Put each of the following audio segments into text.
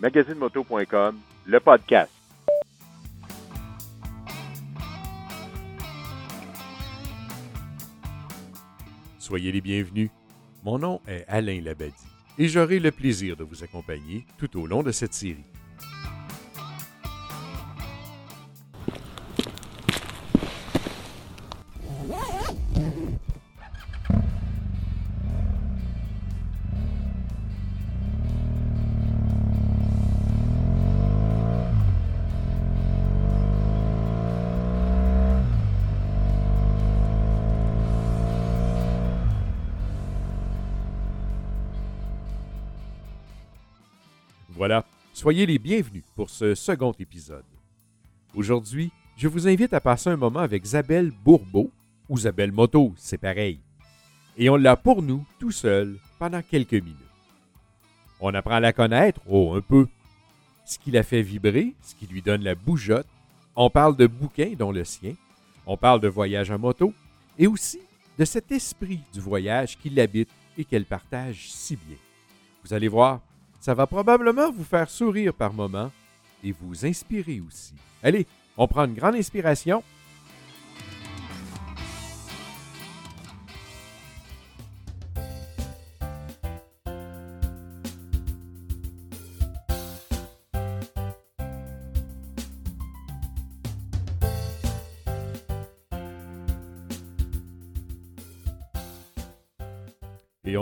magazinemoto.com, le podcast. Soyez les bienvenus. Mon nom est Alain Labadie et j'aurai le plaisir de vous accompagner tout au long de cette série. Soyez les bienvenus pour ce second épisode. Aujourd'hui, je vous invite à passer un moment avec Isabelle Bourbeau, ou Isabelle Moto, c'est pareil. Et on l'a pour nous tout seul pendant quelques minutes. On apprend à la connaître, oh un peu, ce qui la fait vibrer, ce qui lui donne la bougeotte. On parle de bouquins, dont le sien. On parle de voyage en moto, et aussi de cet esprit du voyage qui l'habite et qu'elle partage si bien. Vous allez voir, ça va probablement vous faire sourire par moments et vous inspirer aussi. Allez, on prend une grande inspiration.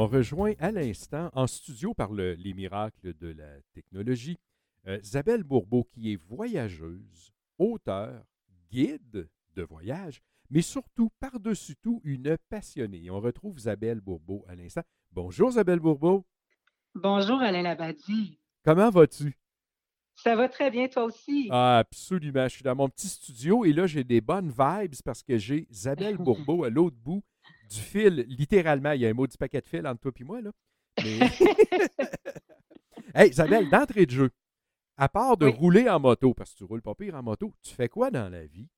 On rejoint à l'instant, en studio par le- les miracles de la technologie, euh, Isabelle Bourbeau, qui est voyageuse, auteure, guide de voyage, mais surtout, par-dessus tout, une passionnée. Et on retrouve Isabelle Bourbeau à l'instant. Bonjour Isabelle Bourbeau, Bonjour Alain Labadie. comment vas-tu? Ça va très bien toi aussi? Ah, absolument. Je suis dans mon petit studio et là, j'ai des bonnes vibes parce que j'ai Isabelle Bourbeau à l'autre bout du fil. Littéralement, il y a un mot du paquet de fil entre toi et moi. Là. Mais- hey, Isabelle, d'entrée de jeu, à part de Oui. rouler en moto, parce que tu roules pas pire en moto, tu fais quoi dans la vie?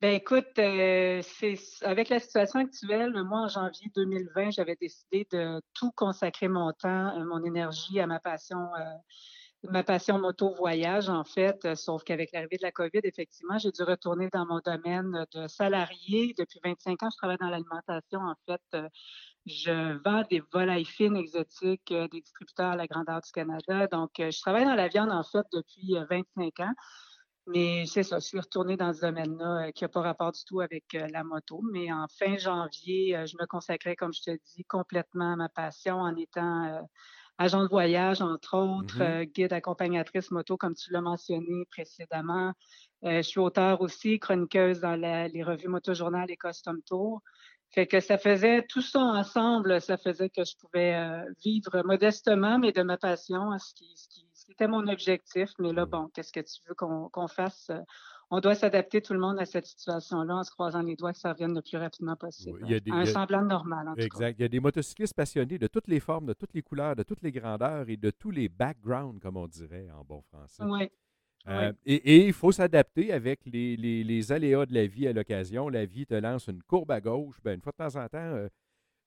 Ben écoute, euh, c'est avec la situation actuelle, moi en janvier 2020, j'avais décidé de tout consacrer mon temps, euh, mon énergie à ma passion, euh, ma passion moto voyage en fait. euh, sauf qu'avec l'arrivée de la COVID, effectivement, j'ai dû retourner dans mon domaine de salarié. Depuis 25 ans, je travaille dans l'alimentation en fait. euh, Je vends des volailles fines exotiques, euh, des distributeurs à la grandeur du Canada. Donc, je travaille dans la viande, en fait, depuis euh, 25 ans. Mais c'est ça, je suis retournée dans ce domaine-là qui n'a pas rapport du tout avec la moto. Mais en fin janvier, je me consacrais, comme je te dis, complètement à ma passion en étant agent de voyage, entre autres, Mhm. euh, guide accompagnatrice moto, comme tu l'as mentionné précédemment. Euh, je suis auteure aussi, chroniqueuse dans la- les revues Moto Journal et Custom Tour. Fait que ça faisait tout ça ensemble, ça faisait que je pouvais euh, vivre modestement, mais de ma passion, ce qui, ce qui- ce qui était mon objectif. Mais là, Mm. bon, qu'est-ce que tu veux qu'on qu'on fasse? On doit s'adapter tout le monde à cette situation-là en se croisant les doigts que ça revienne le plus rapidement possible. Oui, il y a des- un il y a- semblant de normal, en tout cas. Exact. Il y a des motocyclistes passionnés de toutes les formes, de toutes les couleurs, de toutes les grandeurs et de tous les backgrounds, comme on dirait en bon français. Oui, Euh, Oui. et, et il faut s'adapter avec les, les- les aléas de la vie à l'occasion. La vie te lance une courbe à gauche. Ben, une fois de temps en temps, euh,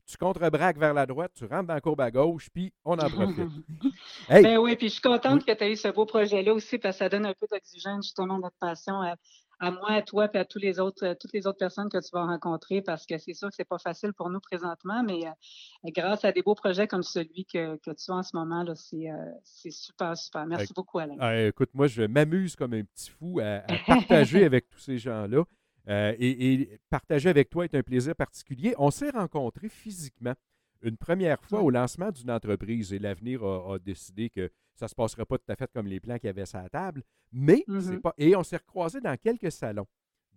tu contrebraques vers la droite, tu rentres dans la courbe à gauche, puis on en profite. Hey! Ben oui, puis je suis contente que tu aies eu ce beau projet-là aussi parce que ça donne un peu d'oxygène justement notre passion à, à moi, à toi, puis à tous les autres, euh, toutes les autres personnes que tu vas rencontrer parce que c'est sûr que c'est pas facile pour nous présentement, mais euh, grâce à des beaux projets comme celui que, que tu as en ce moment, là, c'est euh, c'est super, super. Merci Hey. beaucoup, Alain. Ah, écoute, moi, je m'amuse comme un petit fou à, à partager avec tous ces gens-là. Euh, et, et partager avec toi est un plaisir particulier. On s'est rencontrés physiquement une première fois au lancement d'une entreprise et l'avenir a, a décidé que ça ne se passera pas tout à fait comme les plans qu'il y avait sur la table. Mais c'est Mhm. pas. Et on s'est recroisés dans quelques salons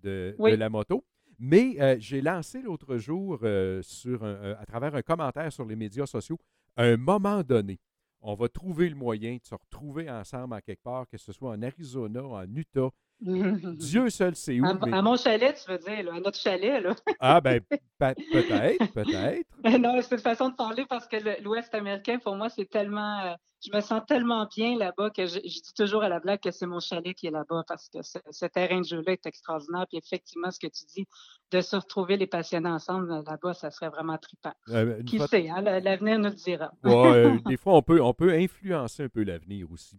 de, la moto. Mais euh, j'ai lancé l'autre jour euh, sur un- euh, à travers un commentaire sur les médias sociaux, à un moment donné, on va trouver le moyen de se retrouver ensemble à quelque part, que ce soit en Arizona, en Utah, Dieu seul sait où. À, mon chalet, tu veux dire, à notre chalet, là. ah, ben, peut-être, peut-être. non, c'est une façon de parler parce que l'Ouest américain, pour moi, c'est tellement. Euh, je me sens tellement bien là-bas que je, dis toujours à la blague que c'est mon chalet qui est là-bas parce que ce, terrain de jeu-là est extraordinaire. Puis effectivement, ce que tu dis, de se retrouver les passionnés ensemble euh, là-bas, ça serait vraiment trippant. Euh, qui sait, hein, l'avenir nous le dira. des fois, on peut, on peut influencer un peu l'avenir aussi.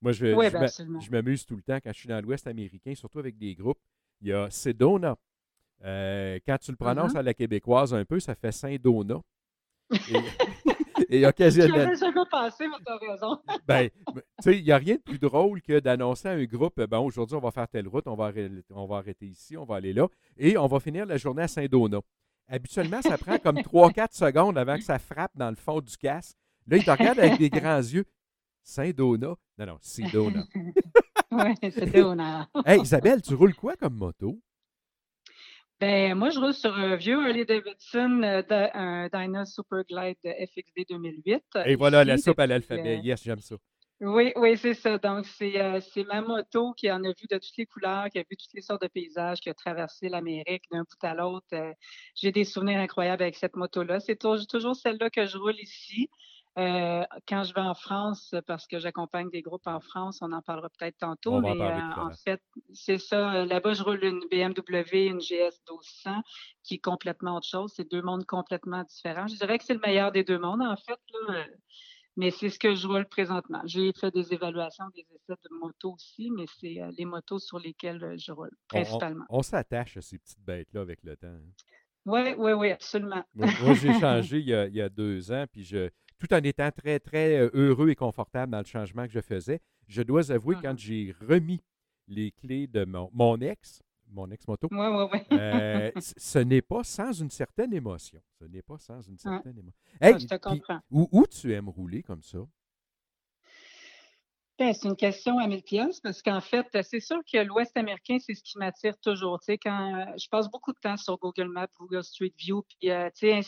Moi, je, ben, je m'amuse tout le temps quand je suis dans l'Ouest américain, surtout avec des groupes. Il y a Sedona. Euh, quand tu le prononces mm-hmm. à la québécoise un peu, ça fait Saint-Dona. Et, occasionnellement. jamais pensé, mais tu as raison. ben, tu sais, il n'y a rien de plus drôle que d'annoncer à un groupe ben, aujourd'hui, on va faire telle route, on va, on va arrêter ici, on va aller là, et on va finir la journée à Saint-Dona. Habituellement, ça prend comme 3-4 secondes avant que ça frappe dans le fond du casque. Là, il te regarde avec des grands yeux. Saint-Dona. Non, non, Sidona. oui, Sidona. hey, Isabelle, tu roules quoi comme moto? Ben, moi, je roule sur un vieux Harley Davidson, euh, un Dyna Super Glide FXD 2008. Et voilà, la soupe à l'alphabet. Euh, yes, j'aime ça. Oui, oui, c'est ça. Donc, euh, c'est ma moto qui en a vu de toutes les couleurs, qui a vu toutes les sortes de paysages, qui a traversé l'Amérique d'un bout à l'autre. J'ai des souvenirs incroyables avec cette moto-là. C'est toujours celle-là que je roule ici. Euh, quand je vais en France, parce que j'accompagne des groupes en France, on en parlera peut-être tantôt, mais euh, en fait, c'est ça. Euh, là-bas, je roule une BMW, une GS 1200, qui est complètement autre chose. C'est deux mondes complètement différents. Je dirais que c'est le meilleur des deux mondes, en fait. mais c'est ce que je roule présentement. J'ai fait des évaluations, des essais de moto aussi, mais c'est les motos sur lesquelles je roule, principalement. On, s'attache à ces petites bêtes-là avec le temps. Oui, oui, oui, absolument. Moi, j'ai changé il y, a, deux ans, puis je, tout en étant très, très euh, heureux et confortable dans le changement que je faisais, je dois avouer, quand mmh j'ai remis les clés de mon, mon ex, mon ex-moto, euh, ce n'est pas sans une certaine émotion. Ce n'est pas sans une certaine émotion. je te comprends. où, tu aimes rouler comme ça? Ben, c'est une question à mille pièces parce qu'en fait, c'est sûr que l'Ouest américain, c'est ce qui m'attire toujours. Tu sais, quand je passe beaucoup de temps sur Google Maps, Google Street View, puis tu sais,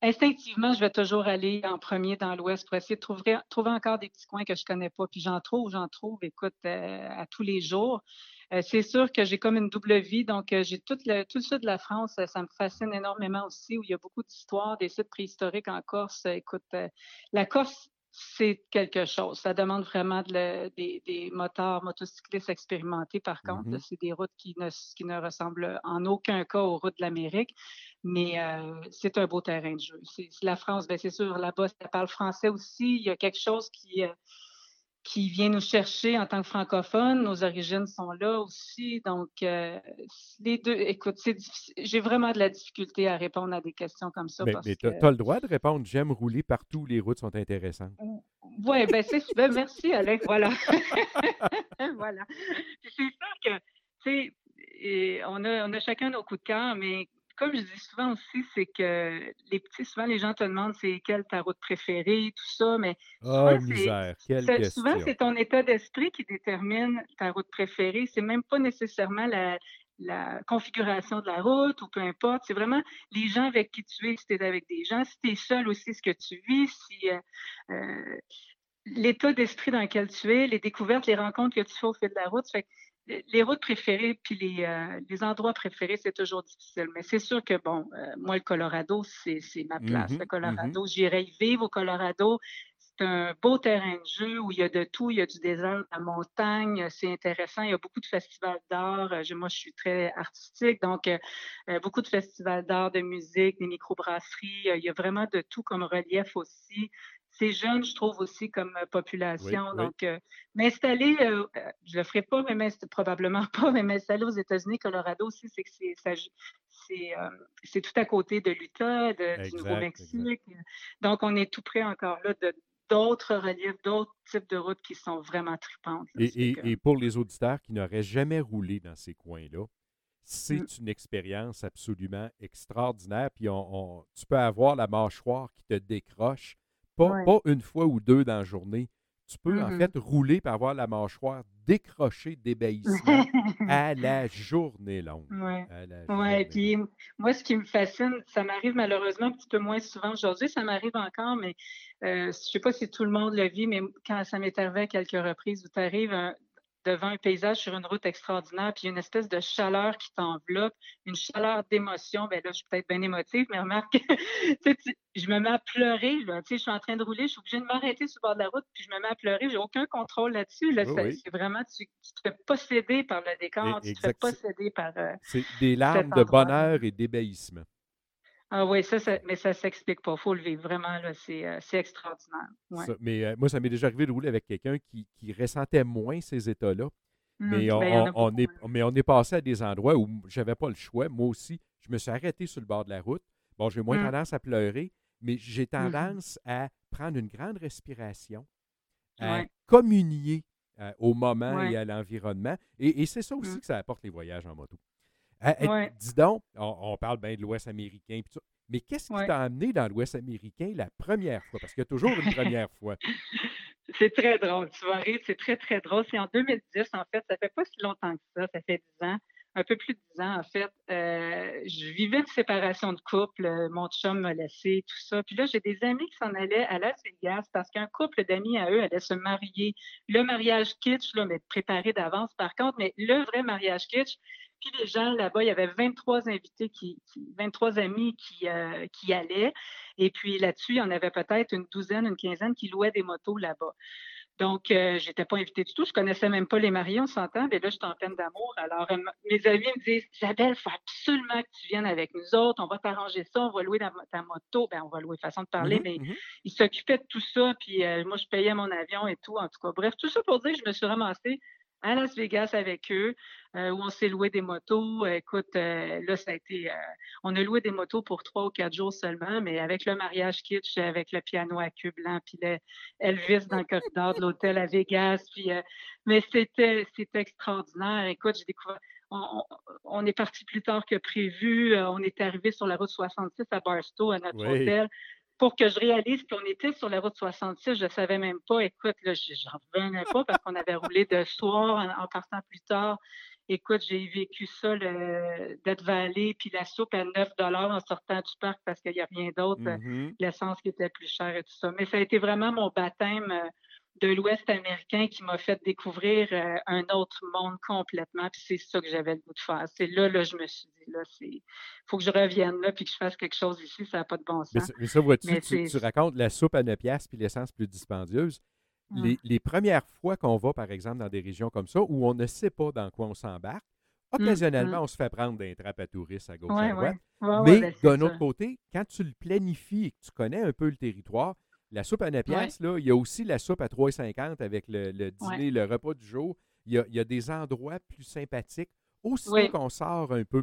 Instinctivement, je vais toujours aller en premier dans l'Ouest pour essayer de trouver, encore des petits coins que je connais pas. Puis j'en trouve, j'en trouve, écoute, euh, à tous les jours. Euh, c'est sûr que j'ai comme une double vie, donc euh, j'ai tout le, tout le sud de la France, ça me fascine énormément aussi, où il y a beaucoup d'histoires, des sites préhistoriques en Corse. écoute, la Corse, c'est quelque chose. Ça demande vraiment de des, des, moteurs motocyclistes expérimentés, par contre. Mm-hmm. C'est des routes qui ne, qui ne ressemblent en aucun cas aux routes de l'Amérique, mais euh, c'est un beau terrain de jeu. C'est, la France, bien, c'est sûr, là-bas, ça parle français aussi. Il y a quelque chose qui, euh, qui vient nous chercher en tant que francophone. Nos origines sont là aussi. Donc, euh, les deux, écoute, j'ai vraiment de la difficulté à répondre à des questions comme ça. Mais, tu as, le droit de répondre j'aime rouler partout, les routes sont intéressantes. Oui, ben c'est ben, merci, Alex. Voilà. voilà. C'est sûr que, tu sais, on a, on a chacun nos coups de cœur, mais comme je dis souvent aussi, c'est que les petits, souvent les gens te demandent c'est quelle ta route préférée, tout ça, mais oh, misère, souvent c'est ton état d'esprit qui détermine ta route préférée. C'est même pas nécessairement la, configuration de la route ou peu importe. C'est vraiment les gens avec qui tu es, si tu es avec des gens, si tu es seul aussi, ce que tu vis, si euh, euh, l'état d'esprit dans lequel tu es, les découvertes, les rencontres que tu fais au fil de la route. Fait les routes préférées puis les, euh, les endroits préférés, c'est toujours difficile. Mais c'est sûr que, bon, euh, moi, le Colorado, c'est ma place. Mm-hmm, le Colorado, mm-hmm. j'irai vivre au Colorado. C'est un beau terrain de jeu où il y a de tout. Il y a du désert, de la montagne. C'est intéressant. Il y a beaucoup de festivals d'art. Euh, moi, je suis très artistique. Donc, beaucoup de festivals d'art, de musique, des microbrasseries. il y a vraiment de tout comme relief aussi c'est jeune, je trouve aussi comme euh, population. Donc, euh, m'installer, euh, je le ferai pas, mais probablement pas, mais m'installer aux États-Unis, Colorado aussi, c'est que c'est tout à côté de l'Utah, du Nouveau-Mexique. Donc, on est tout près encore là de d'autres reliefs, d'autres types de routes qui sont vraiment tripantes. et, pour les auditeurs qui n'auraient jamais roulé dans ces coins-là, c'est mmh. une expérience absolument extraordinaire. Puis on, tu peux avoir la mâchoire qui te décroche pas, une fois ou deux dans la journée. Tu peux, en mmh fait, rouler pour avoir la mâchoire décrochée d'ébahissement à la journée longue. Oui. Ouais, puis moi, ce qui me fascine, ça m'arrive malheureusement un petit peu moins souvent aujourd'hui, ça m'arrive encore, mais euh, je ne sais pas si tout le monde le vit, mais quand ça m'est arrivé à quelques reprises, où tu arrives devant un paysage sur une route extraordinaire, puis une espèce de chaleur qui t'enveloppe, une chaleur d'émotion. Ben là, je suis peut-être bien émotive, mais remarque, je me mets à pleurer. Là, je suis en train de rouler, je suis obligée de m'arrêter sur le bord de la route, puis je me mets à pleurer. J'ai aucun contrôle là-dessus. Là, C'est vraiment, tu, te fais posséder par le décor, tu te fais posséder par. Euh, c'est des larmes de bonheur et d'ébahissement. Ah oui, ça, mais ça ne s'explique pas. Il faut le vivre. Vraiment, c'est, euh, extraordinaire. mais euh, moi, ça m'est déjà arrivé de rouler avec quelqu'un qui, ressentait moins ces états-là. Mmh, mais, ben, on, est, mais on est passé à des endroits où j'avais pas le choix. Moi aussi, je me suis arrêté sur le bord de la route. Bon, j'ai moins mmh. tendance à pleurer, mais j'ai mmh tendance à prendre une grande respiration, à communier euh, au moment et à l'environnement. Et, et c'est ça aussi que ça apporte les voyages en moto. Eh, eh, dis donc, on, parle bien de l'Ouest américain, mais qu'est-ce qui t'a amené dans l'Ouest américain la première fois? Parce qu'il y a toujours une première fois. C'est très drôle. Tu vas rire, c'est très, très drôle. C'est en 2010, en fait. Ça fait pas si longtemps que ça. Ça fait 10 ans. Un peu plus de 10 ans, en fait. Euh, je vivais une séparation de couple. Mon chum m'a laissé, tout ça. Puis là, j'ai des amis qui s'en allaient à Las Vegas parce qu'un couple d'amis à eux allait se marier. Le mariage kitsch, là, mais préparé d'avance, par contre. Mais le vrai mariage kitsch, puis les gens là-bas, il y avait 23 invités, qui, 23 amis qui, euh, qui allaient. Et puis là-dessus, il y en avait peut-être une douzaine, une quinzaine qui louaient des motos là-bas. Donc, euh, je n'étais pas invitée du tout. Je ne connaissais même pas les mariés, on s'entend. Mais là, j'étais en peine d'amour. Alors, euh, mes amis me disent Isabelle, il faut absolument que tu viennes avec nous autres. On va t'arranger ça. On va louer ta, moto. Ben, on va louer, façon de parler. Mmh mais mmh ils s'occupaient de tout ça. Puis, moi, je payais mon avion et tout. En tout cas, bref, tout ça pour dire que je me suis ramassée à Las Vegas avec eux, euh, où on s'est loué des motos. Écoute, euh, là, ça a été. Euh, on a loué des motos pour trois ou quatre jours seulement, mais avec le mariage kitsch, avec le piano à cube blanc, puis le Elvis dans le corridor de l'hôtel à Vegas. Puis, mais c'était, c'était extraordinaire. Écoute, j'ai découvert. On, est parti plus tard que prévu. On est arrivé sur la route 66 à Barstow, à notre hôtel pour que je réalise qu'on était sur la route 66, je ne savais même pas. Écoute, là, j'en revenais pas parce qu'on avait roulé de soir en, partant plus tard. Écoute, j'ai vécu ça, d'être vallée, puis la soupe à 9 en sortant du parc parce qu'il n'y a rien d'autre, mm-hmm. l'essence qui était plus chère et tout ça. Mais ça a été vraiment mon baptême euh, de l'Ouest américain qui m'a fait découvrir euh, un autre monde complètement. Puis c'est ça que j'avais le goût de faire. C'est là, là, je me suis dit, là, c'est faut que je revienne là puis que je fasse quelque chose ici, ça n'a pas de bon sens. Mais, ça, vois-tu, tu, racontes la soupe à 9 piastres puis l'essence plus dispendieuse. Les, premières fois qu'on va, par exemple, dans des régions comme ça, où on ne sait pas dans quoi on s'embarque, mmh, occasionnellement, mmh. on se fait prendre d'un trappe à touristes à gauche à droite. Mais ben, d'un autre côté, quand tu le planifies et que tu connais un peu le territoire, la soupe à 9 piastres, là, il y a aussi la soupe à 3,50 avec le, dîner, le repas du jour. Il y, a, des endroits plus sympathiques, aussi qu'on sort un peu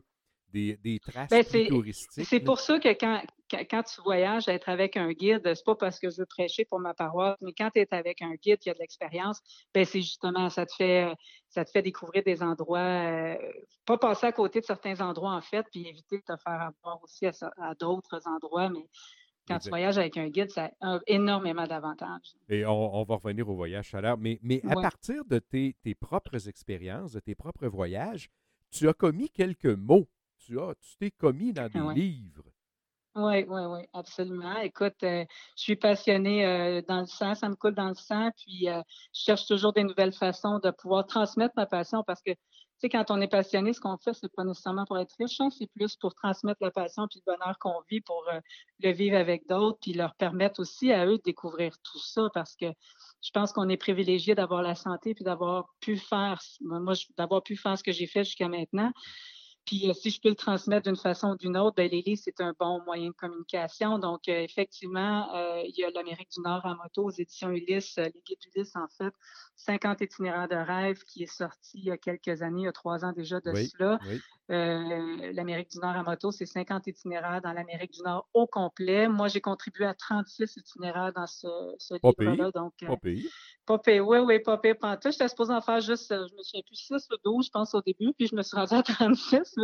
des, traces ben, touristiques. C'est pour ça que quand, quand, tu voyages, être avec un guide, c'est pas parce que je veux prêcher pour ma paroisse, mais quand tu es avec un guide qui a de l'expérience, ben c'est justement, ça te fait ça te fait découvrir des endroits, euh, pas passer à côté de certains endroits en fait, puis éviter de te faire avoir aussi à d'autres endroits, mais quand tu voyages avec un guide, ça a énormément d'avantages. Et on, va revenir au voyage chaleur, mais, mais à partir de tes, propres expériences, de tes propres voyages, tu as commis quelques mots. Tu as, tu t'es commis dans des livres. Oui, oui, oui, absolument. Écoute, euh, je suis passionnée euh, dans le sang, ça me coule dans le sang, puis euh, je cherche toujours des nouvelles façons de pouvoir transmettre ma passion parce que sais, quand on est passionné, ce qu'on fait, c'est pas nécessairement pour être riche, hein, c'est plus pour transmettre la passion puis le bonheur qu'on vit, pour euh, le vivre avec d'autres, puis leur permettre aussi à eux de découvrir tout ça, parce que je pense qu'on est privilégié d'avoir la santé puis d'avoir pu faire ce que j'ai fait jusqu'à maintenant. Puis euh, si je peux le transmettre d'une façon ou d'une autre, ben, les livres, c'est un bon moyen de communication. Donc, euh, effectivement, euh, il y a l'Amérique du Nord en moto aux éditions Ulysse, les guides Ulysse, en fait, 50 itinéraires de rêve qui est sorti il y a quelques années, il y a trois ans déjà de cela. L'Amérique du Nord en moto, c'est 50 itinéraires dans l'Amérique du Nord au complet. Moi, j'ai contribué à 36 itinéraires dans ce, ce livre-là. Donc, pas pays. Pas oui, oui, pas pire. J'étais supposée en faire juste, je me souviens plus, 6 ou 12, je pense, au début, puis je me suis rendue à 36.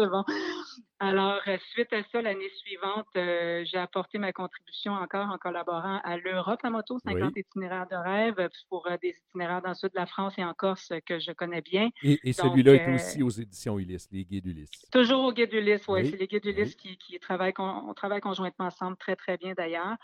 Alors, euh, suite à ça, l'année suivante, euh, j'ai apporté ma contribution encore en collaborant à l'Europe la moto, 50 itinéraires de rêve euh, pour des itinéraires dans le sud de la France et en Corse que je connais bien. Et, celui-là est aussi aux éditions Ulysse, les guides Ulysse. Toujours aux guides Ulysse, oui. C'est les guides Ulysse qui, travaillent, on travaille conjointement ensemble très, très bien d'ailleurs.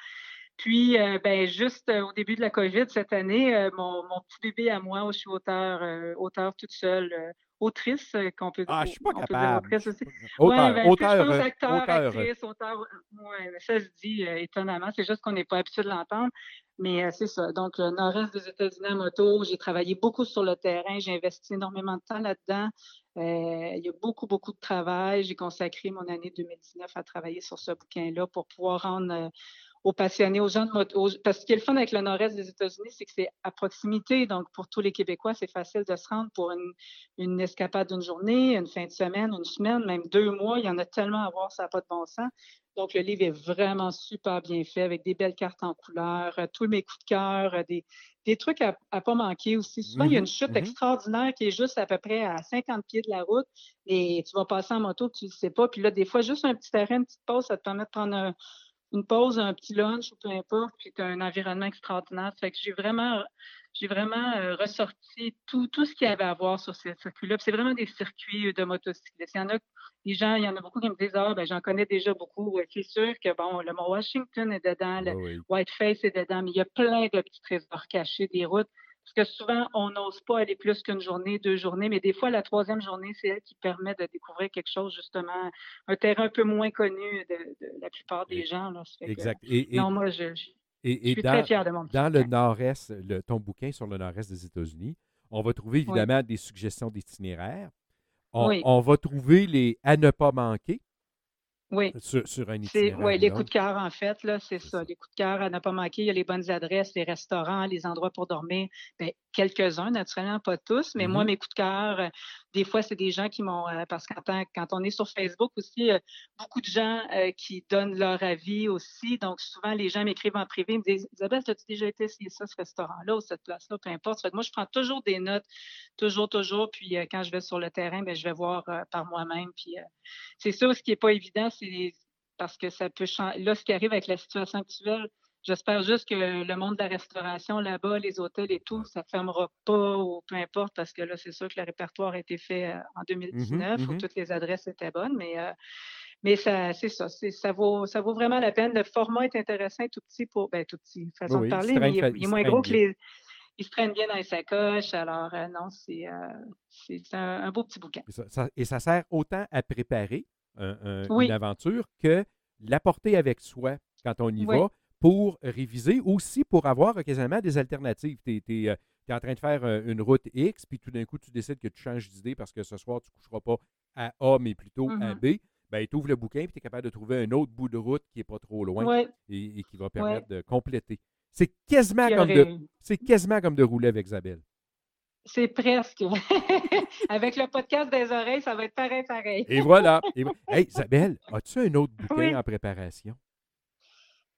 Puis, euh, ben, juste au début de la COVID cette année, mon, petit bébé à moi, je suis auteur, auteur toute seule, autrice, qu'on peut, ah, je suis pas capable. autrice aussi. Auteur, ben, auteur, je pense acteur, auteur, actrice, auteur. Ouais, ça se dit étonnamment. C'est juste qu'on n'est pas habitué de l'entendre. Mais c'est ça. Donc, le nord-est des États-Unis à moto, j'ai travaillé beaucoup sur le terrain. J'ai investi énormément de temps là-dedans. il y a beaucoup, beaucoup de travail. J'ai consacré mon année 2019 à travailler sur ce bouquin-là pour pouvoir rendre aux passionnés, aux gens de moto. Parce que ce qui est le fun avec le nord-est des États-Unis, c'est que c'est à proximité. Donc, pour tous les Québécois, c'est facile de se rendre pour une, une escapade d'une journée, une fin de semaine, une semaine, même deux mois. Il y en a tellement à voir, ça n'a pas de bon sens. Donc, le livre est vraiment super bien fait avec des belles cartes en couleur, euh, tous mes coups de cœur, euh, des, des trucs à, ne pas manquer aussi. Souvent, il y a une mm-hmm, chute mm-hmm. extraordinaire qui est juste à peu près à 50 pieds de la route et tu vas passer en moto, tu ne sais pas. Puis là, des fois, juste un petit terrain, une petite pause, ça te permet de prendre une pause, un petit lunch ou peu importe, puis tu as un environnement extraordinaire. Fait que j'ai vraiment j'ai vraiment euh, ressorti tout, tout ce qu'il y avait à voir sur ces circuits-là. C'est vraiment des circuits de motocyclistes. Il y en a, gens, il y en a beaucoup qui me disent Ah, ben, j'en connais déjà beaucoup. C'est sûr que bon, le Mont Washington est dedans, le Whiteface est dedans, mais il y a plein de petits trésors cachés des routes. Parce que souvent, on n'ose pas aller plus qu'une journée, deux journées, mais des fois, la troisième journée, c'est elle qui permet de découvrir quelque chose, justement, un terrain un peu moins connu de, la plupart des gens. Là. exact. non, moi, je, et, suis très fier de mon Dans le nord-est, ton bouquin sur le nord-est des États-Unis, on va trouver évidemment des suggestions d'itinéraires. On, va trouver les à ne pas manquer. Oui. Sur, un itinéraire. Oui, les coups de cœur, en fait, là, c'est ça. Les coups de cœur à ne pas manquer. Il y a les bonnes adresses, les restaurants, les endroits pour dormir. Bien, quelques-uns, naturellement, pas tous, mais moi, mm-hmm. mes coups de cœur, euh, des fois, c'est des gens qui m'ont, euh, parce que quand on est sur Facebook aussi, euh, beaucoup de gens qui donnent leur avis aussi. Donc, souvent, les gens m'écrivent en privé, ils me disent Isabelle, as-tu déjà été essayer ça, ce restaurant-là ou cette place-là, peu importe. moi, je prends toujours des notes, toujours, toujours. Puis, quand je vais sur le terrain, bien, je vais voir par moi-même. Puis, c'est ça, ce qui n'est pas évident, c'est parce que ça peut changer. Là, ce qui arrive avec la situation actuelle, J'espère juste que le monde de la restauration là-bas, les hôtels et tout, ça ne fermera pas ou peu importe, parce que là, c'est sûr que le répertoire a été fait euh, en 2019 mmh où mmh toutes les adresses étaient bonnes, mais, euh, mais ça, c'est ça. ça, vaut, ça vaut vraiment la peine. Le format est intéressant, tout petit pour. Ben, tout petit, façon de parler, mais il, est moins gros que les. Ils se prennent bien dans les sacoches. Alors, euh, non, c'est, un, beau petit bouquin. Et ça, sert autant à préparer une aventure que l'apporter avec soi quand on y va pour réviser, aussi pour avoir occasionnellement des alternatives. Tu es, euh, en train de faire euh, une route X, puis tout d'un coup, tu décides que tu changes d'idée parce que ce soir, tu ne coucheras pas à A, mais plutôt à mm-hmm. B. Ben, tu ouvres le bouquin, puis tu es capable de trouver un autre bout de route qui n'est pas trop loin et, qui va permettre de compléter. C'est quasiment, comme de, c'est quasiment comme de rouler avec Isabelle. C'est presque. Avec le podcast des oreilles, ça va être pareil, pareil. Et voilà. Hey, Isabelle, as-tu un autre bouquin en préparation?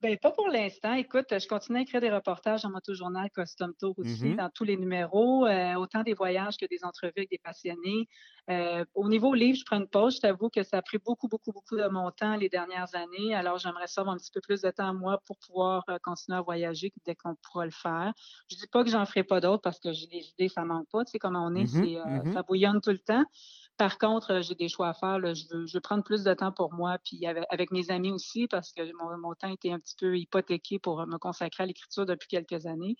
Bien, pas pour l'instant. Écoute, je continue à écrire des reportages en moto-journal Custom Tour aussi, mm-hmm. dans tous les numéros, euh, autant des voyages que des entrevues avec des passionnés. Euh, au niveau livre, je prends une pause. Je t'avoue que ça a pris beaucoup, beaucoup, beaucoup de mon temps les dernières années. Alors, j'aimerais ça avoir un petit peu plus de temps à moi pour pouvoir euh, continuer à voyager dès qu'on pourra le faire. Je dis pas que j'en ferai pas d'autres parce que j'ai des idées, ça manque pas. Tu sais comment on est, mm-hmm, mm-hmm. ça bouillonne tout le temps. Par contre, euh, j'ai des choix à faire. Je, veux, je, prendre plus de temps pour moi, puis avec, mes amis aussi, parce que mon, temps était un petit peu hypothéqué pour me consacrer à l'écriture depuis quelques années.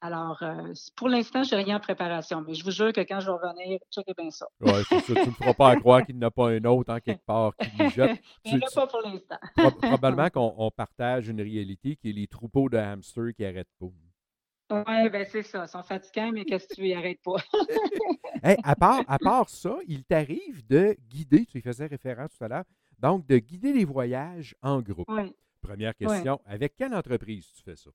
Alors, euh, pour l'instant, je n'ai rien en préparation, mais je vous jure que quand je vais revenir, ferai bien ça. Oui, c'est ça. Tu ne me feras pas croire qu'il n'y a pas un autre en quelque part qui nous jette. En a pas pour l'instant. probablement qu'on partage une réalité qui est les troupeaux de hamsters qui n'arrêtent pas. Oui, ben c'est ça. Ils sont fatigants, mais qu'est-ce que tu veux, ils n'arrêtent pas. à, part, à part ça, il t'arrive de guider, tu y faisais référence tout à l'heure, donc de guider les voyages en groupe. Oui. Première question, avec quelle entreprise tu fais ça?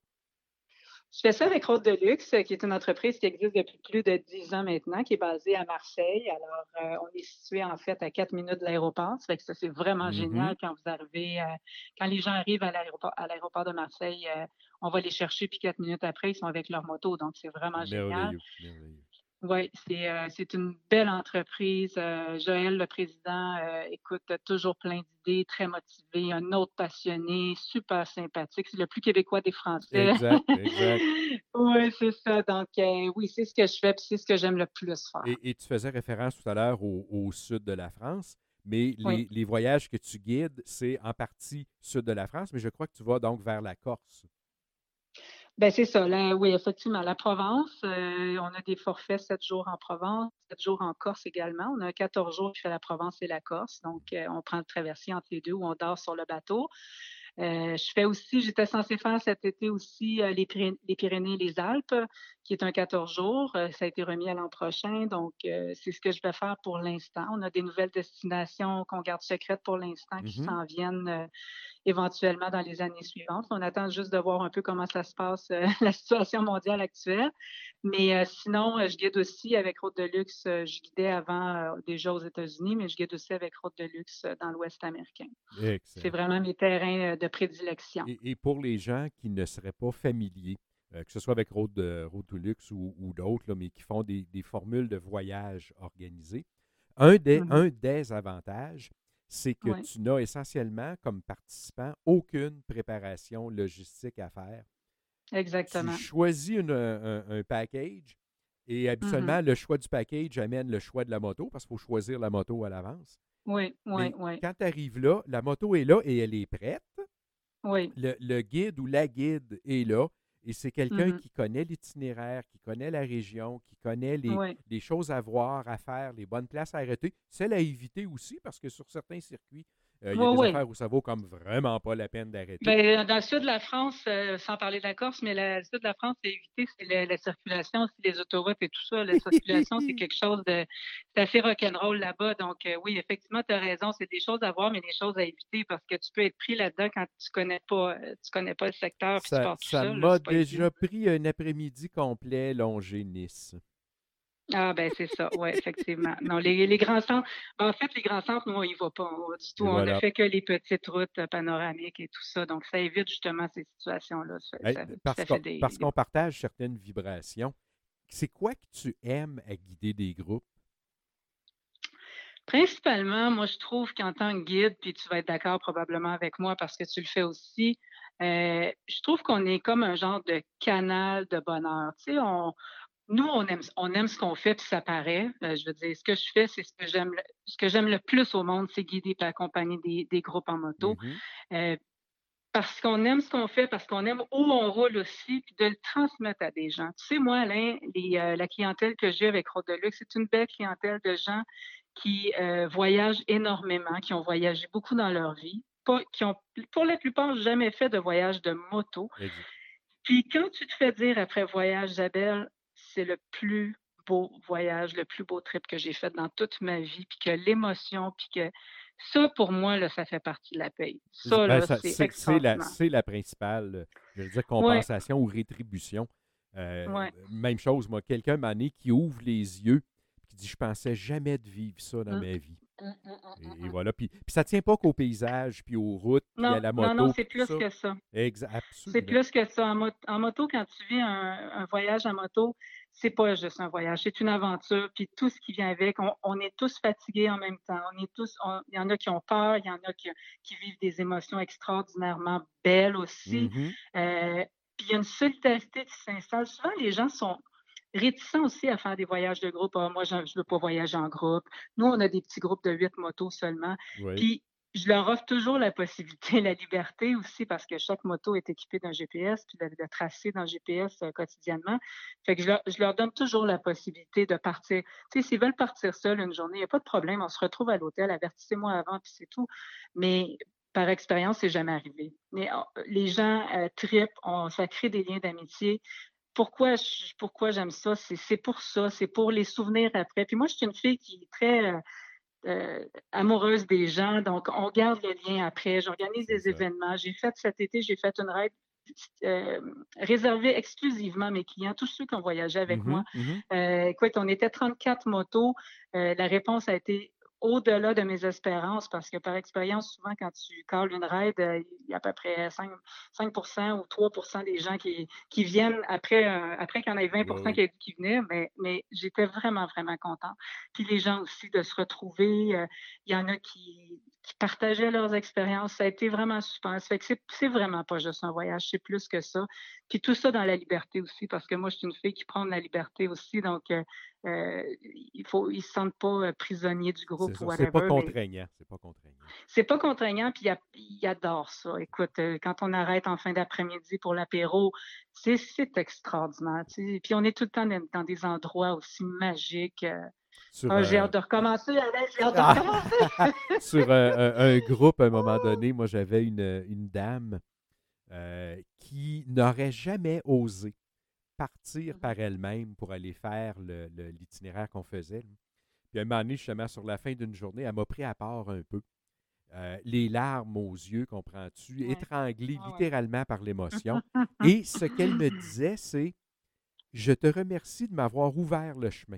Je fais ça avec Route de Luxe, qui est une entreprise qui existe depuis plus de dix ans maintenant, qui est basée à Marseille. Alors, euh, on est situé en fait à quatre minutes de l'aéroport. Ça fait que ça, c'est vraiment mm-hmm. génial quand vous arrivez, euh, quand les gens arrivent à l'aéroport, à l'aéroport de Marseille, euh, on va les chercher, puis quatre minutes après, ils sont avec leur moto. Donc, c'est vraiment génial. Oui, euh, c'est une belle entreprise. Euh, Joël, le président, euh, écoute, toujours plein d'idées, très motivé, un autre passionné, super sympathique. C'est le plus québécois des Français. Exact, exact. oui, c'est ça. Donc, oui, c'est ce que je fais, puis c'est ce que j'aime le plus faire. Et, tu faisais référence tout à l'heure au, sud de la France, mais les, les voyages que tu guides, c'est en partie sud de la France, mais je crois que tu vas donc vers la Corse. Ben c'est ça. Là, oui, effectivement, la Provence, euh, on a des forfaits 7 jours en Provence, 7 jours en Corse également. On a 14 jours qui fait la Provence et la Corse. Donc, euh, on prend le traversier entre les deux ou on dort sur le bateau. Euh, je fais aussi, j'étais censée faire cet été aussi les, les, Pyrénées et les Alpes, qui est un 14 jours. ça a été remis à l'an prochain. Donc, c'est ce que je vais faire pour l'instant. On a des nouvelles destinations qu'on garde secrètes pour l'instant qui mm-hmm. s'en viennent éventuellement dans les années suivantes. On attend juste de voir un peu comment ça se passe, euh, la situation mondiale actuelle. Mais euh, sinon, euh, je guide aussi avec Route de Luxe. je guidais avant déjà aux États-Unis, mais je guide aussi avec Route de Luxe dans l'Ouest américain. C'est vraiment mes terrains de prédilection. Et, pour les gens qui ne seraient pas familiers, que ce soit avec Route de, Route de Luxe ou, d'autres, mais qui font des, formules de voyage organisées, un des, mm-hmm. un des avantages, c'est que tu n'as essentiellement, comme participant, aucune préparation logistique à faire. Exactement. Tu choisis un, package et mmh habituellement, le choix du package amène le choix de la moto parce qu'il faut choisir la moto à l'avance. Oui, oui, oui. Quand tu arrives là, la moto est là et elle est prête. Oui. le guide ou la guide est là et c'est quelqu'un mmh qui connaît l'itinéraire, qui connaît la région, qui connaît les, choses à voir, à faire, les bonnes places à arrêter, celles à éviter aussi, parce que sur certains circuits, euh, il y a des affaires où ça vaut comme vraiment pas la peine d'arrêter. Ben, dans le sud de la France, euh, sans parler de la Corse, mais le sud de la France, c'est éviter, c'est la, circulation, c'est les autoroutes et tout ça. La circulation, c'est quelque chose de. C'est assez rock'n'roll là-bas. Donc, euh, oui, effectivement, tu as raison. C'est des choses à voir, mais des choses à éviter parce que tu peux être pris là-dedans quand tu connais pas, tu connais pas le secteur. Ça, ça m'a déjà pris un après-midi complet longer Nice. Ah, ben c'est ça, oui, effectivement. Non, les, les grands centres, en fait, les grands centres, nous, on n'y va pas du tout. On ne fait que les petites routes panoramiques et tout ça. Donc, ça évite justement ces situations-là. parce qu'on partage certaines vibrations. C'est quoi que tu aimes à guider des groupes? Principalement, moi, je trouve qu'en tant que guide, puis tu vas être d'accord probablement avec moi parce que tu le fais aussi, euh, je trouve qu'on est comme un genre de canal de bonheur. Tu sais, on, nous, on aime, on aime ce qu'on fait, puis ça paraît. Euh, je veux dire, ce que je fais, c'est ce que j'aime, ce que j'aime le plus au monde, c'est guider et accompagner des, groupes en moto. Mm-hmm. Euh, parce qu'on aime ce qu'on fait, parce qu'on aime où on roule aussi, puis de le transmettre à des gens. Tu sais, moi, Alain, euh, la clientèle que j'ai avec Road Deluxe, c'est une belle clientèle de gens qui voyagent énormément, qui ont voyagé beaucoup dans leur vie, qui ont, pour la plupart, jamais fait de voyage de moto. Puis quand tu te fais dire après voyage, Isabelle, c'est le plus beau voyage, le plus beau trip que j'ai fait dans toute ma vie, puis que l'émotion, puis que ça, pour moi, là, ça fait partie de la paye. Ça, ben, c'est la, la, principale, je veux dire, compensation ou rétribution. Euh, même chose, moi, quelqu'un m'a qui ouvre les yeux qui dit Je pensais jamais de vivre ça dans mmh. ma vie. Mmh, mmh, et, voilà. Puis, puis ça ne tient pas qu'au paysage, puis aux routes, puis à la moto. Non, non, c'est plus que ça. Exact, C'est plus que ça. En, moto, quand tu vis un, voyage en moto, c'est pas juste un voyage, c'est une aventure, puis tout ce qui vient avec. On, est tous fatigués en même temps. On est tous, il y en a qui ont peur, il y en a qui, vivent des émotions extraordinairement belles aussi. Euh, puis il y a une solidarité qui s'installe. Souvent, les gens sont, réticents aussi à faire des voyages de groupe. Ah, moi, je ne veux pas voyager en groupe. Nous, on a des petits groupes de huit motos seulement. Puis, je leur offre toujours la possibilité, la liberté aussi, parce que chaque moto est équipée d'un GPS, puis de, tracer dans GPS euh, quotidiennement. Fait que je leur, donne toujours la possibilité de partir. Tu sais, s'ils veulent partir seuls une journée, il n'y a pas de problème. On se retrouve à l'hôtel, avertissez-moi avant, puis c'est tout. Mais par expérience, c'est jamais arrivé. Mais oh, les gens euh, tripent, ça crée des liens d'amitié pourquoi, pourquoi j'aime ça? C'est pour ça, c'est pour les souvenirs après. Puis moi, je suis une fille qui est très euh, amoureuse des gens, donc on garde le lien après. J'organise des événements. J'ai fait cet été, j'ai fait une ride euh, réservée exclusivement à mes clients, tous ceux qui ont voyagé avec mm-hmm, moi. Mm-hmm. écoute, on était 34 motos. la réponse a été au-delà de mes espérances, parce que par expérience, souvent, quand tu calls une raid, euh, il y a à peu près 5, 5 ou 3% des gens qui, qui viennent après, euh, après qu'il y en ait 20 qui, qui, venaient, mais, mais j'étais vraiment, vraiment contente. Puis les gens aussi de se retrouver, euh, il y en a qui, qui, partageaient leurs expériences, ça a été vraiment super. Ça fait que c'est vraiment pas juste un voyage, c'est plus que ça. Puis tout ça dans la liberté aussi, parce que moi, je suis une fille qui prend de la liberté aussi, donc euh, il faut, ils se sentent pas prisonniers du groupe ou ça. C'est pas whatever. contraignant. C'est pas contraignant. C'est pas contraignant, puis ils adorent ça. Écoute, euh, quand on arrête en fin d'après-midi pour l'apéro, c'est extraordinaire. Puis on est tout le temps dans, des endroits aussi magiques. Euh. Ah, j'ai hâte de recommencer, j'ai hâte de ah! recommencer. sur un, groupe, à un moment donné, moi, j'avais une, une dame qui n'aurait jamais osé partir mmh par elle-même pour aller faire l'itinéraire qu'on faisait. Puis à un moment donné, justement, sur la fin d'une journée, elle m'a pris à part un peu. Euh, les larmes aux yeux, comprends-tu, étranglée littéralement par l'émotion. Et ce qu'elle me disait, c'est Je te remercie de m'avoir ouvert le chemin.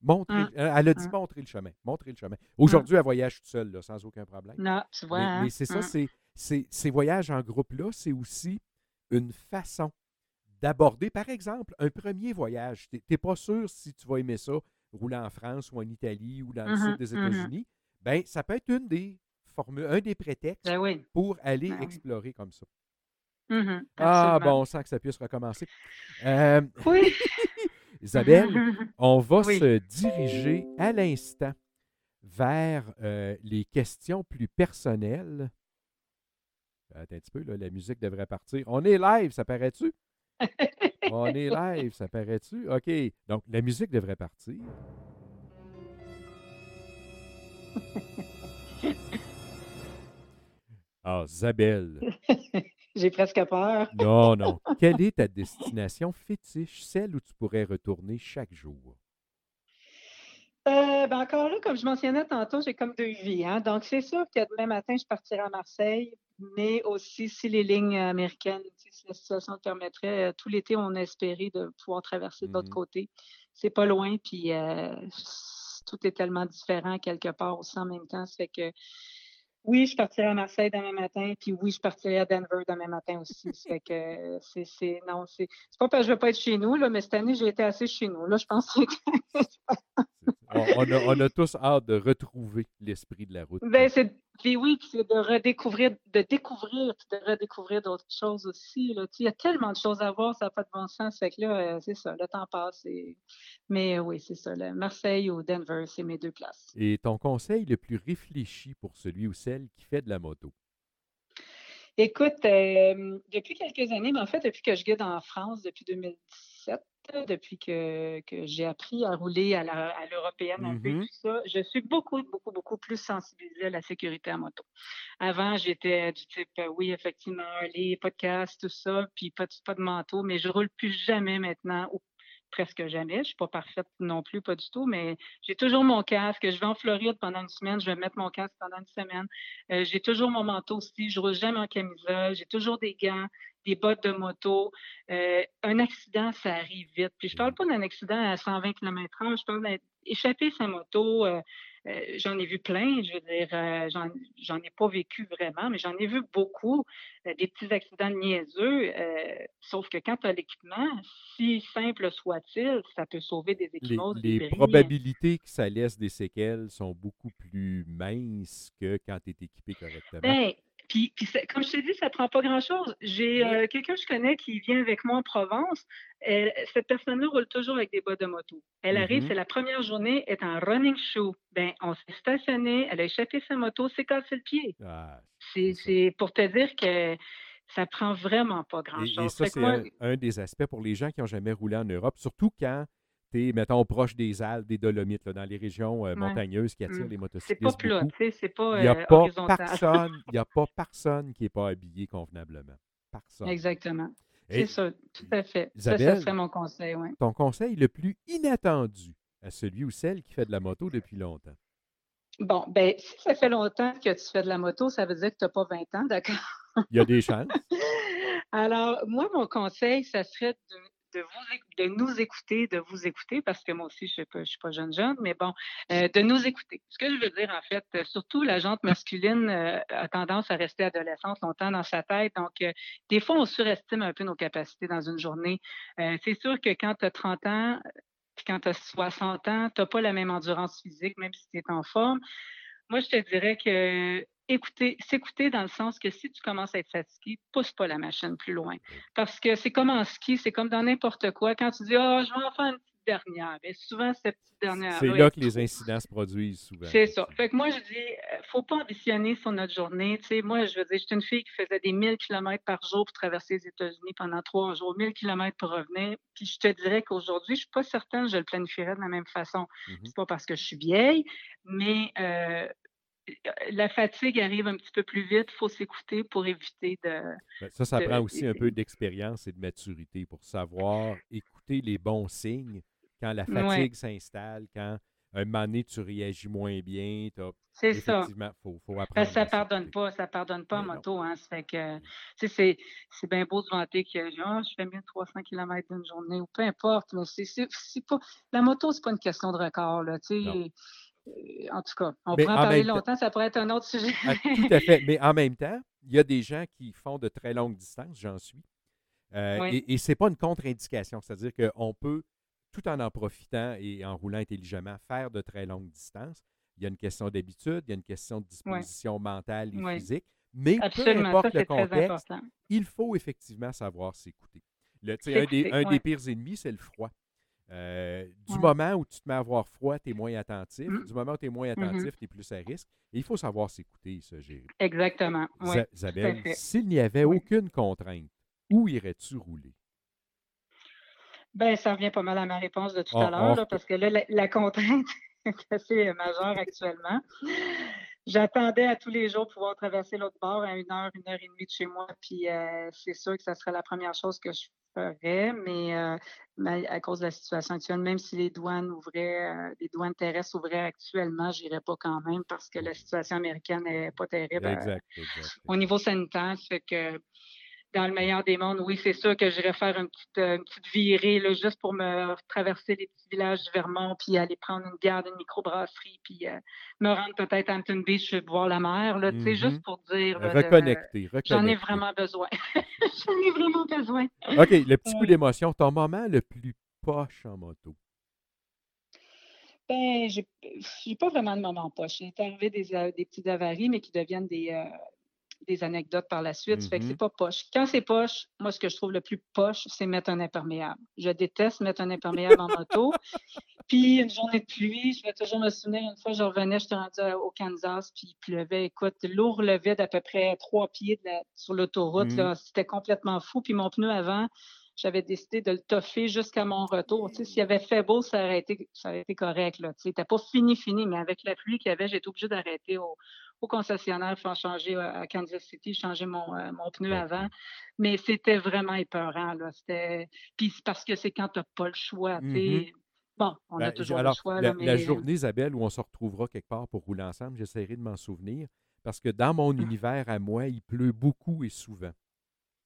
Montrer, mmh. elle a dit mmh. montrer le chemin. Montrer le chemin. Aujourd'hui, elle voyage toute seule, sans aucun problème. Non, tu vois. Mais, hein? c'est ça, c'est, ces voyages en groupe-là, c'est aussi une façon d'aborder, par exemple, un premier voyage. Tu n'es pas sûr si tu vas aimer ça, rouler en France ou en Italie ou dans le sud mmh des mmh États-Unis. Ben, ça peut être une des formules, un des prétextes ben pour aller ben explorer comme ça. Mmh ah, bon, on sent que ça puisse recommencer. Euh, oui. Isabelle, on va se diriger à l'instant vers euh, les questions plus personnelles. Attends un petit peu, là, la musique devrait partir. On est live, ça paraît-tu? On est live, ça paraît-tu? OK. Donc, la musique devrait partir. Ah, Isabelle. J'ai presque peur. non, non. Quelle est ta destination fétiche, celle où tu pourrais retourner chaque jour? Euh, ben encore là, comme je mentionnais tantôt, j'ai comme deux vies. Hein. Donc, c'est sûr que demain matin, je partirai à Marseille, mais aussi si les lignes américaines, si la situation le permettrait, euh, tout l'été, on a espéré de pouvoir traverser de l'autre mmh côté. C'est pas loin, puis euh, tout est tellement différent quelque part aussi en même temps. Ça fait que oui, je partirai à Marseille demain matin, puis oui, je partirai à Denver demain matin aussi. fait que c'est, non, c'est, pas parce que je veux pas être chez nous, là, mais cette année, j'ai été assez chez nous. Là, je pense que on, a, on, a, tous hâte de retrouver l'esprit de la route. Ben, c'est, puis oui, c'est de redécouvrir, de découvrir, de redécouvrir d'autres choses aussi. Là. Il y a tellement de choses à voir, ça n'a pas de bon sens. Fait que là, euh, c'est ça, le temps passe. Mais oui, c'est ça. Marseille ou Denver, c'est mes deux places. Et ton conseil le plus réfléchi pour celui ou celle qui fait de la moto? Écoute, euh, depuis quelques années, mais en fait, depuis que je guide en France, depuis 2017, depuis que, j'ai appris à rouler à l'européenne un peu, tout ça, je suis beaucoup, beaucoup, beaucoup plus sensibilisée à la sécurité à moto. Avant, j'étais du type, oui, effectivement, les podcasts, tout ça, puis pas, pas de manteau, mais je roule plus jamais maintenant, ou presque jamais. Je suis pas parfaite non plus, pas du tout, mais j'ai toujours mon casque. Je vais en Floride pendant une semaine, je vais mettre mon casque pendant une semaine. Euh, j'ai toujours mon manteau aussi, je roule jamais en camisole, j'ai toujours des gants, des bottes de moto. Euh, un accident, ça arrive vite. Puis je parle pas d'un accident à 120 km/h, je parle d'échapper sa moto. Euh, euh, j'en ai vu plein, je veux dire, j'en ai pas vécu vraiment, mais j'en ai vu beaucoup, des petits accidents niaiseux, sauf que quand tu as l'équipement, si simple soit-il, ça peut sauver des équipements. Les, les probabilités que ça laisse des séquelles sont beaucoup plus minces que quand tu es équipé correctement. Ben, puis, comme je t'ai dit, ça prend pas grand-chose. J'ai euh, quelqu'un que je connais qui vient avec moi en Provence. cette personne-là roule toujours avec des bottes de moto. Elle arrive, mm-hmm. c'est la première journée, elle est en running shoe. Ben, on s'est stationné, elle a échappé sa moto, s'est cassé le pied. Ah, c'est pour te dire que ça prend vraiment pas grand-chose. Et, ça, c'est un, des aspects pour les gens qui n'ont jamais roulé en Europe, surtout quand mettons, proche des Alpes, des Dolomites, dans les régions euh, montagneuses qui attirent mmh. les motocyclistes. C'est pas plat, c'est pas Il n'y a, euh, pas personne, il a pas personne qui n'est pas habillé convenablement. Personne. Exactement. C'est ça, tout à fait. ça, ça serait mon conseil, oui. Ton conseil le plus inattendu à celui ou celle qui fait de la moto depuis longtemps? Bon, ben, si ça fait longtemps que tu fais de la moto, ça veut dire que tu n'as pas 20 ans, d'accord? Il y a des chances. Alors, moi, mon conseil, ça serait de de, nous écouter, de vous écouter, parce que moi aussi, je ne suis, pas jeune jeune, mais bon, euh, de nous écouter. Ce que je veux dire, en fait, euh, surtout la jante masculine euh, a tendance à rester adolescente longtemps dans sa tête. Donc, des fois, on surestime un peu nos capacités dans une journée. c'est sûr que quand tu as 30 ans, quand tu as 60 ans, tu n'as pas la même endurance physique, même si tu es en forme. Moi, je te dirais que écouter, s'écouter dans le sens que si tu commences à être fatigué, pousse pas la machine plus loin. Parce que c'est comme en ski, c'est comme dans n'importe quoi. Quand tu dis, oh, je vais en faire une petite dernière. Et souvent, cette petite dernière. C'est là que les incidents se produisent souvent. C'est ça. Fait que moi, je dis, euh, faut pas ambitionner sur notre journée. Tu sais, moi, je veux dire, j'étais une fille qui faisait des 1000 km par jour pour traverser les États-Unis pendant trois jours, 1000 km pour revenir. Puis je te dirais qu'aujourd'hui, je suis pas certaine que je le planifierais de la même façon. Mhm. C'est pas parce que je suis vieille, mais euh, la fatigue arrive un petit peu plus vite. Il faut s'écouter pour éviter de. Ben, Ça, ça de- prend aussi un peu d'expérience et de maturité pour savoir écouter les bons signes quand la fatigue s'installe, quand un moment donné, tu réagis moins bien. C'est ça. Effectivement, il faut, faut apprendre. Parce que ça à pardonne pas, ça pardonne pas en Mais non. moto, hein. Ça fait que, tu sais, c'est, bien beau de vanter que Ah, je fais 1300 km d'une journée ou peu importe, mais c'est, pas, la moto, c'est pas une question de record, là, tu Non. sais. En tout cas, on pourrait en parler longtemps, ça pourrait être un autre sujet. Ah, tout à fait. Mais en même temps, il y a des gens qui font de très longues distances, j'en suis. Euh, Oui. Et, et ce n'est pas une contre-indication. C'est-à-dire qu'on peut, tout en en profitant et en roulant intelligemment, faire de très longues distances. Il y a une question d'habitude, il y a une question de disposition mentale et Oui. physique. Mais peu ça, importe le contexte, il faut effectivement savoir s'écouter. Un des, un pires ennemis, c'est le froid. Euh, du Ouais. moment où tu te mets à avoir froid, tu es moins attentif. Mm. Du moment où tu es moins Mhm. attentif, tu es plus à risque. Et il faut savoir s'écouter, ça, gérer. Exactement. Oui. Isabelle, s'il n'y avait Oui. aucune contrainte, où irais-tu rouler? Ben, ça revient pas mal à ma réponse de tout On- à l'heure, on- là, parce que là, la, la contrainte est assez majeure actuellement. J'attendais à tous les jours pouvoir traverser l'autre bord à une heure, une heure et demie de chez moi, puis euh, c'est sûr que ça serait la première chose que je ferais, mais, euh, à cause de la situation actuelle, même si les douanes ouvraient, euh, les douanes terrestres ouvraient actuellement, j'irais pas quand même parce que la situation américaine n'est pas terrible. euh, Exact, exact. au niveau sanitaire. Fait que dans le meilleur des mondes, oui, c'est sûr que j'irais faire une petite, euh, une petite virée là, juste pour me traverser les petits villages du Vermont, puis aller prendre une bière d'une microbrasserie, puis euh, me rendre peut-être à Hampton Beach voir la mer, là, Mhm. juste pour dire. là, de- Reconnecter, reconnecter. J'en ai vraiment besoin. J'en ai vraiment besoin. OK, le petit coup d'émotion, ton moment le plus poche en moto? Ben, j'ai pas vraiment de moment poche. Il est arrivé des, des petites avaries, mais qui deviennent des, euh, des anecdotes par la suite. Ça fait que c'est pas poche. Quand c'est poche, moi, ce que je trouve le plus poche, c'est mettre un imperméable. Je déteste mettre un imperméable en moto. Puis, une journée de pluie, je vais toujours me souvenir, une fois, je revenais, j'étais rendue au Kansas, puis il pleuvait. Écoute, l'eau relevait d'à peu près trois pieds de la- sur l'autoroute. Mhm. là. C'était complètement fou. Puis, mon pneu avant, j'avais décidé de le toffer jusqu'à mon retour. Tu sais, s'il avait fait beau, ça aurait été, ça aurait été correct. Là. Tu sais, c'était pas fini, fini, mais avec la pluie qu'il y avait, j'étais obligée d'arrêter au, au concessionnaire pour changer euh, à Kansas City, changer mon, euh, mon pneu avant. Mais c'était vraiment épeurant. Là. C'était... Puis c'est parce que c'est quand tu n'as pas le choix. sais. Bon, on Ben, a toujours alors, le choix. la, là, mais... la journée, Isabelle, où on se retrouvera quelque part pour rouler ensemble, j'essaierai de m'en souvenir. Parce que dans mon Ah. univers à moi, il pleut beaucoup et souvent.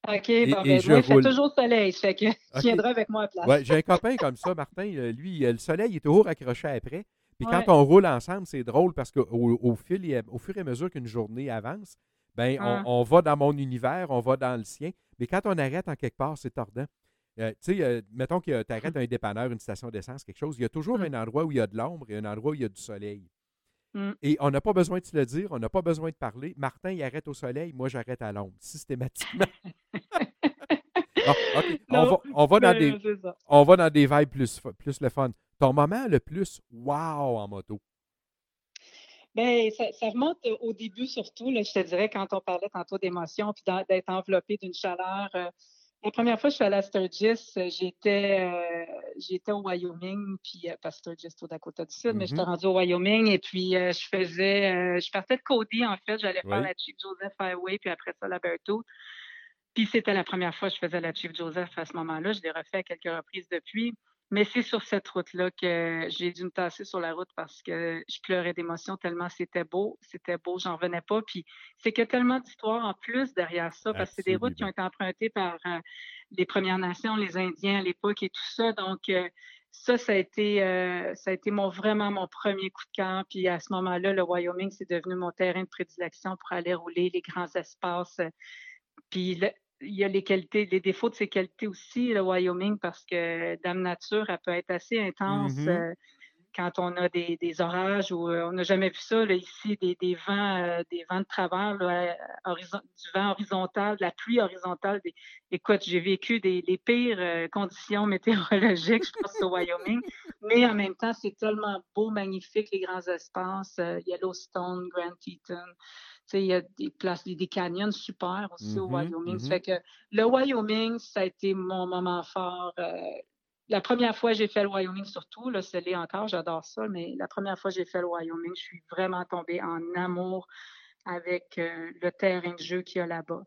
OK, et bon, ben, moi, il fait toujours soleil. Ça fait que OK. tu viendras avec moi à place. Ouais, j'ai un copain comme ça, Martin. euh, Lui, euh, le soleil est toujours accroché après. Puis quand on roule ensemble, c'est drôle parce qu'au au fil et au fur et à mesure qu'une journée avance, ben, on, Ah. on va dans mon univers, on va dans le sien. Mais quand on arrête en quelque part, c'est tordant. Euh, tu sais, euh, mettons que tu arrêtes un dépanneur, une station d'essence, quelque chose, il y a toujours Mm. un endroit où il y a de l'ombre et un endroit où il y a du soleil. Mm. Et on n'a pas besoin de se le dire, on n'a pas besoin de parler. Martin, il arrête au soleil, moi, j'arrête à l'ombre, systématiquement. Ah, on va, on va dans des, on va dans des vibes plus, plus le fun. Ton moment le plus wow en moto? Ben, ça, ça remonte euh, au début surtout, là, je te dirais, quand on parlait tantôt d'émotion, puis d'être enveloppé d'une chaleur. euh, la première fois que je suis allée à Sturgis, euh, j'étais euh, j'étais au Wyoming, puis euh, pas Sturgis, au Dakota du Sud, mais j'étais Mhm. rendue au Wyoming et puis euh, je faisais, euh, je partais de Cody en fait, j'allais faire la Chief Joseph Highway, puis après ça la Berthoud. Puis c'était la première fois que je faisais la Chief Joseph à ce moment-là. Je l'ai refait à quelques reprises depuis. Mais c'est sur cette route-là que j'ai dû me tasser sur la route parce que je pleurais d'émotion tellement c'était beau. C'était beau, j'en revenais pas. Puis c'est qu'il y a tellement d'histoires en plus derrière ça parce que c'est des routes qui ont été empruntées par euh, les Premières Nations, les Indiens à l'époque et tout ça. Donc, euh, ça, ça a été, euh, ça a été mon, vraiment mon premier coup de cœur. Puis à ce moment-là, le Wyoming, c'est devenu mon terrain de prédilection pour aller rouler les grands espaces. Puis le- il y a les qualités, les défauts de ses qualités aussi, le Wyoming, parce que Dame Nature, elle peut être assez intense. Mhm. euh, quand on a des, des orages ou on n'a jamais vu ça là, ici, des, des vents, des vents de travers, du vent horizontal, de la pluie horizontale. écoute, j'ai vécu des, les pires conditions météorologiques, je pense, au Wyoming, mais en même temps, c'est tellement beau, magnifique, les grands espaces, Yellowstone, Grand Teton il y a des places, des, canyons super aussi au mm-hmm, Wyoming. Mm-hmm. fait que le Wyoming, ça a été mon moment fort. Euh, la première fois que j'ai fait le Wyoming, surtout, là, c'est encore, j'adore ça, mais la première fois que j'ai fait le Wyoming, je suis vraiment tombée en amour avec euh, le terrain de jeu qu'il y a là-bas.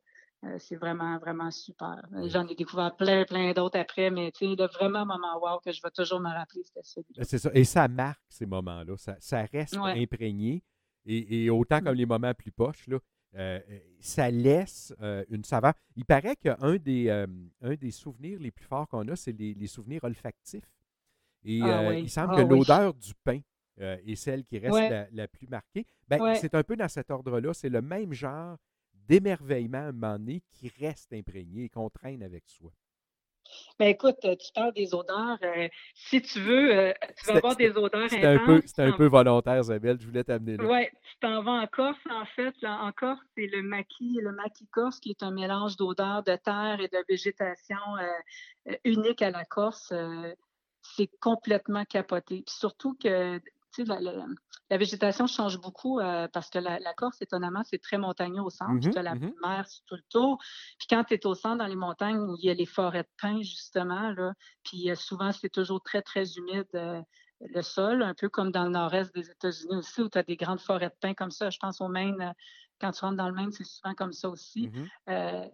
Euh, c'est vraiment, vraiment super. J'en ai découvert plein, plein d'autres après, mais tu sais, le vraiment moment wow que je vais toujours me rappeler, c'était celui-là. Ben, c'est ça. Et ça marque ces moments-là. Ça, reste imprégné. Et, autant comme mmh. les moments plus poches, là, euh, euh, ça laisse euh, une saveur. Il paraît qu'un des, un des souvenirs les plus forts qu'on a, c'est les, souvenirs olfactifs. Et ah il semble ah que l'odeur du pain est celle qui reste la, plus marquée. Ben, C'est un peu dans cet ordre-là. C'est le même genre d'émerveillement à un moment donné qui reste imprégné et qu'on traîne avec soi. Ben écoute, euh, tu parles des odeurs. Euh, si tu veux, euh, tu vas avoir des odeurs C'était un peu, un peu volontaire, Isabelle. Je voulais t'amener là. Oui, tu t'en vas en Corse, en fait. Là, en Corse, c'est le maquis, le maquis corse, qui est un mélange d'odeurs de terre et de végétation unique à la Corse. c'est complètement capoté. Puis surtout que la, végétation change beaucoup euh, parce que la, Corse, étonnamment, c'est très montagneux au centre. tu as la mmh mer tout le tour. Puis quand tu es au centre, dans les montagnes, où il y a les forêts de pins, justement, là, puis euh, souvent, c'est toujours très, très humide. Euh, le sol, un peu comme dans le nord-est des États-Unis aussi, où tu as des grandes forêts de pins comme ça. Je pense au Maine, quand tu rentres dans le Maine, c'est souvent comme ça aussi. Mmh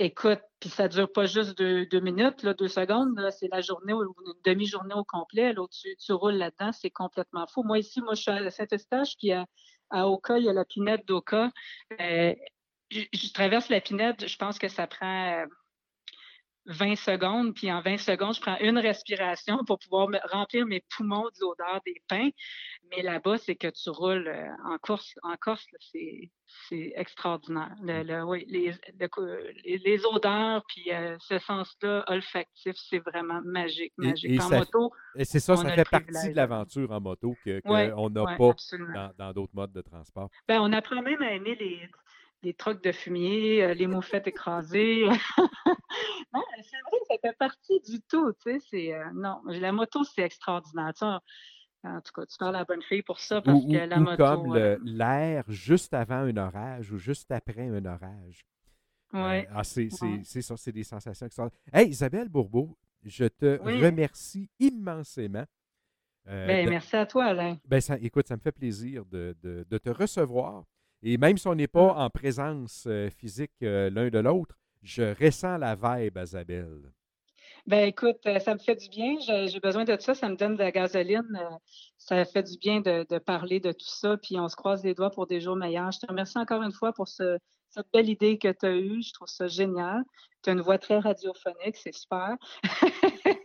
Écoute, puis ça dure pas juste deux, minutes, là, deux secondes, c'est la journée ou une demi-journée au complet. Là, tu, roules là-dedans, c'est complètement fou. Moi, ici, moi, je suis à Saint-Eustache, puis à, Oka, il y a la pinette d'Oka. Euh, je, traverse la pinette, je pense que ça prend 20 secondes, puis en 20 secondes, je prends une respiration pour pouvoir remplir mes poumons de l'odeur des pins. Mais là-bas, c'est que tu roules euh, en Corse. En Corse, c'est, extraordinaire. oui, les, odeurs, puis euh, ce sens-là olfactif, c'est vraiment magique, magique. en moto, et c'est ça, ça fait partie de l'aventure en moto qu'on n'a pas dans, d'autres modes de transport. Ben, on apprend même à aimer les, les trocs de fumier, euh, les moufettes écrasées. non, c'est vrai, ça fait partie du tout. Tu sais, euh, non, la moto, c'est extraordinaire. en tout cas, tu parles à la bonne fille pour ça parce que la moto. Comme euh, l'air juste avant un orage ou juste après un orage. Oui. ah, c'est ça, c'est des sensations extraordinaires. Hey, Isabelle Bourbeau, je te remercie immensément. ben, merci à toi, Alain. Ben, ça, écoute, ça me fait plaisir de, de te recevoir et même si on n'est pas en présence euh, physique euh, l'un de l'autre, je ressens la vibe, Isabelle. Ben écoute, euh, ça me fait du bien. J'ai besoin de ça. Ça me donne de la gasoline. Ça fait du bien de, parler de tout ça. Puis on se croise les doigts pour des jours meilleurs. Je te remercie encore une fois pour cette belle idée que tu as eue. Je trouve ça génial. Tu as une voix très radiophonique. C'est super.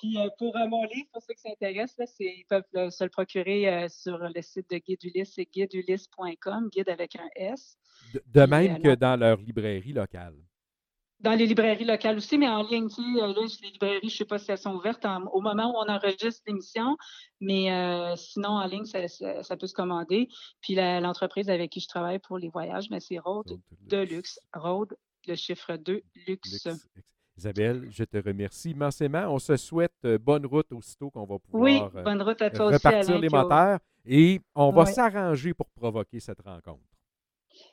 Puis euh, pour euh, mon livre, pour ceux qui s'intéressent, ils peuvent se le procurer euh, sur le site de Guide Ulysse, c'est guideulysse.com, guide avec un S. De, même que dans leur librairie locale. Dans les librairies locales aussi, mais en ligne, là, les librairies, je ne sais pas si elles sont ouvertes au moment où on enregistre l'émission, mais sinon, en ligne, ça, peut se commander. Puis l'entreprise avec qui je travaille pour les voyages, mais c'est Road de luxe. Road, le chiffre 2, luxe. Isabelle, je te remercie immensément. On se souhaite euh, bonne route aussitôt qu'on va pouvoir oui, euh, bonne route à toi repartir les moteurs et on va s'arranger pour provoquer cette rencontre.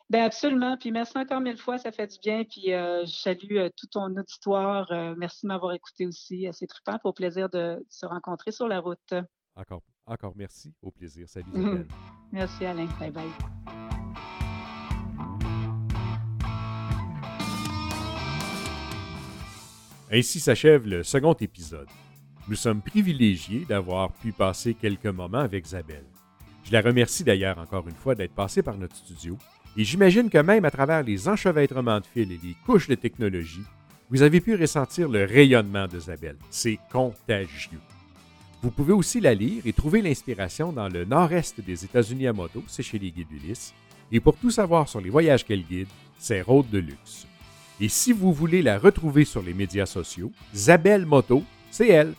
Bien, absolument. Puis merci encore mille fois, ça fait du bien. Puis euh, je salue tout ton auditoire. merci de m'avoir écouté aussi. C'est trippant. Au plaisir de se rencontrer sur la route. Encore, encore merci. Au plaisir. Salut Isabelle. merci Alain. Bye bye. Ainsi s'achève le second épisode. Nous sommes privilégiés d'avoir pu passer quelques moments avec Isabelle. Je la remercie d'ailleurs encore une fois d'être passée par notre studio et j'imagine que même à travers les enchevêtrements de fils et les couches de technologie, vous avez pu ressentir le rayonnement d'Isabelle. C'est contagieux. Vous pouvez aussi la lire et trouver l'inspiration dans le nord-est des États-Unis à moto, c'est chez les guides Ulysse. Et pour tout savoir sur les voyages qu'elle guide, c'est Road de luxe. Et si vous voulez la retrouver sur les médias sociaux, Isabelle Moto, c'est elle.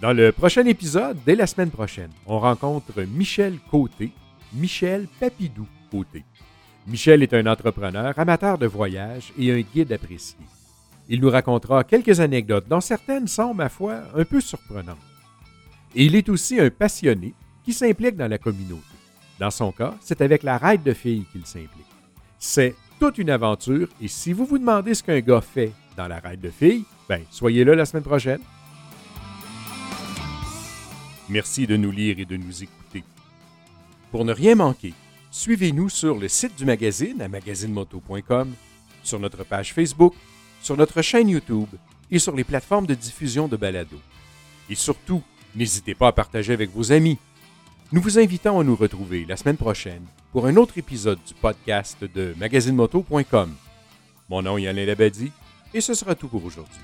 Dans le prochain épisode, dès la semaine prochaine, on rencontre Michel Côté, Michel Papidou Côté. Michel est un entrepreneur, amateur de voyage et un guide apprécié. Il nous racontera quelques anecdotes dont certaines sont, ma foi, un peu surprenantes. Et il est aussi un passionné qui s'implique dans la communauté. Dans son cas, c'est avec la raide de filles qu'il s'implique. C'est toute une aventure et si vous vous demandez ce qu'un gars fait dans la raide de filles, ben, soyez là la semaine prochaine. Merci de nous lire et de nous écouter. Pour ne rien manquer, suivez-nous sur le site du magazine à magazinemoto.com, sur notre page Facebook, sur notre chaîne YouTube et sur les plateformes de diffusion de balados. Et surtout, n'hésitez pas à partager avec vos amis. Nous vous invitons à nous retrouver la semaine prochaine pour un autre épisode du podcast de magazinemoto.com. Mon nom est Alain Labadie et ce sera tout pour aujourd'hui.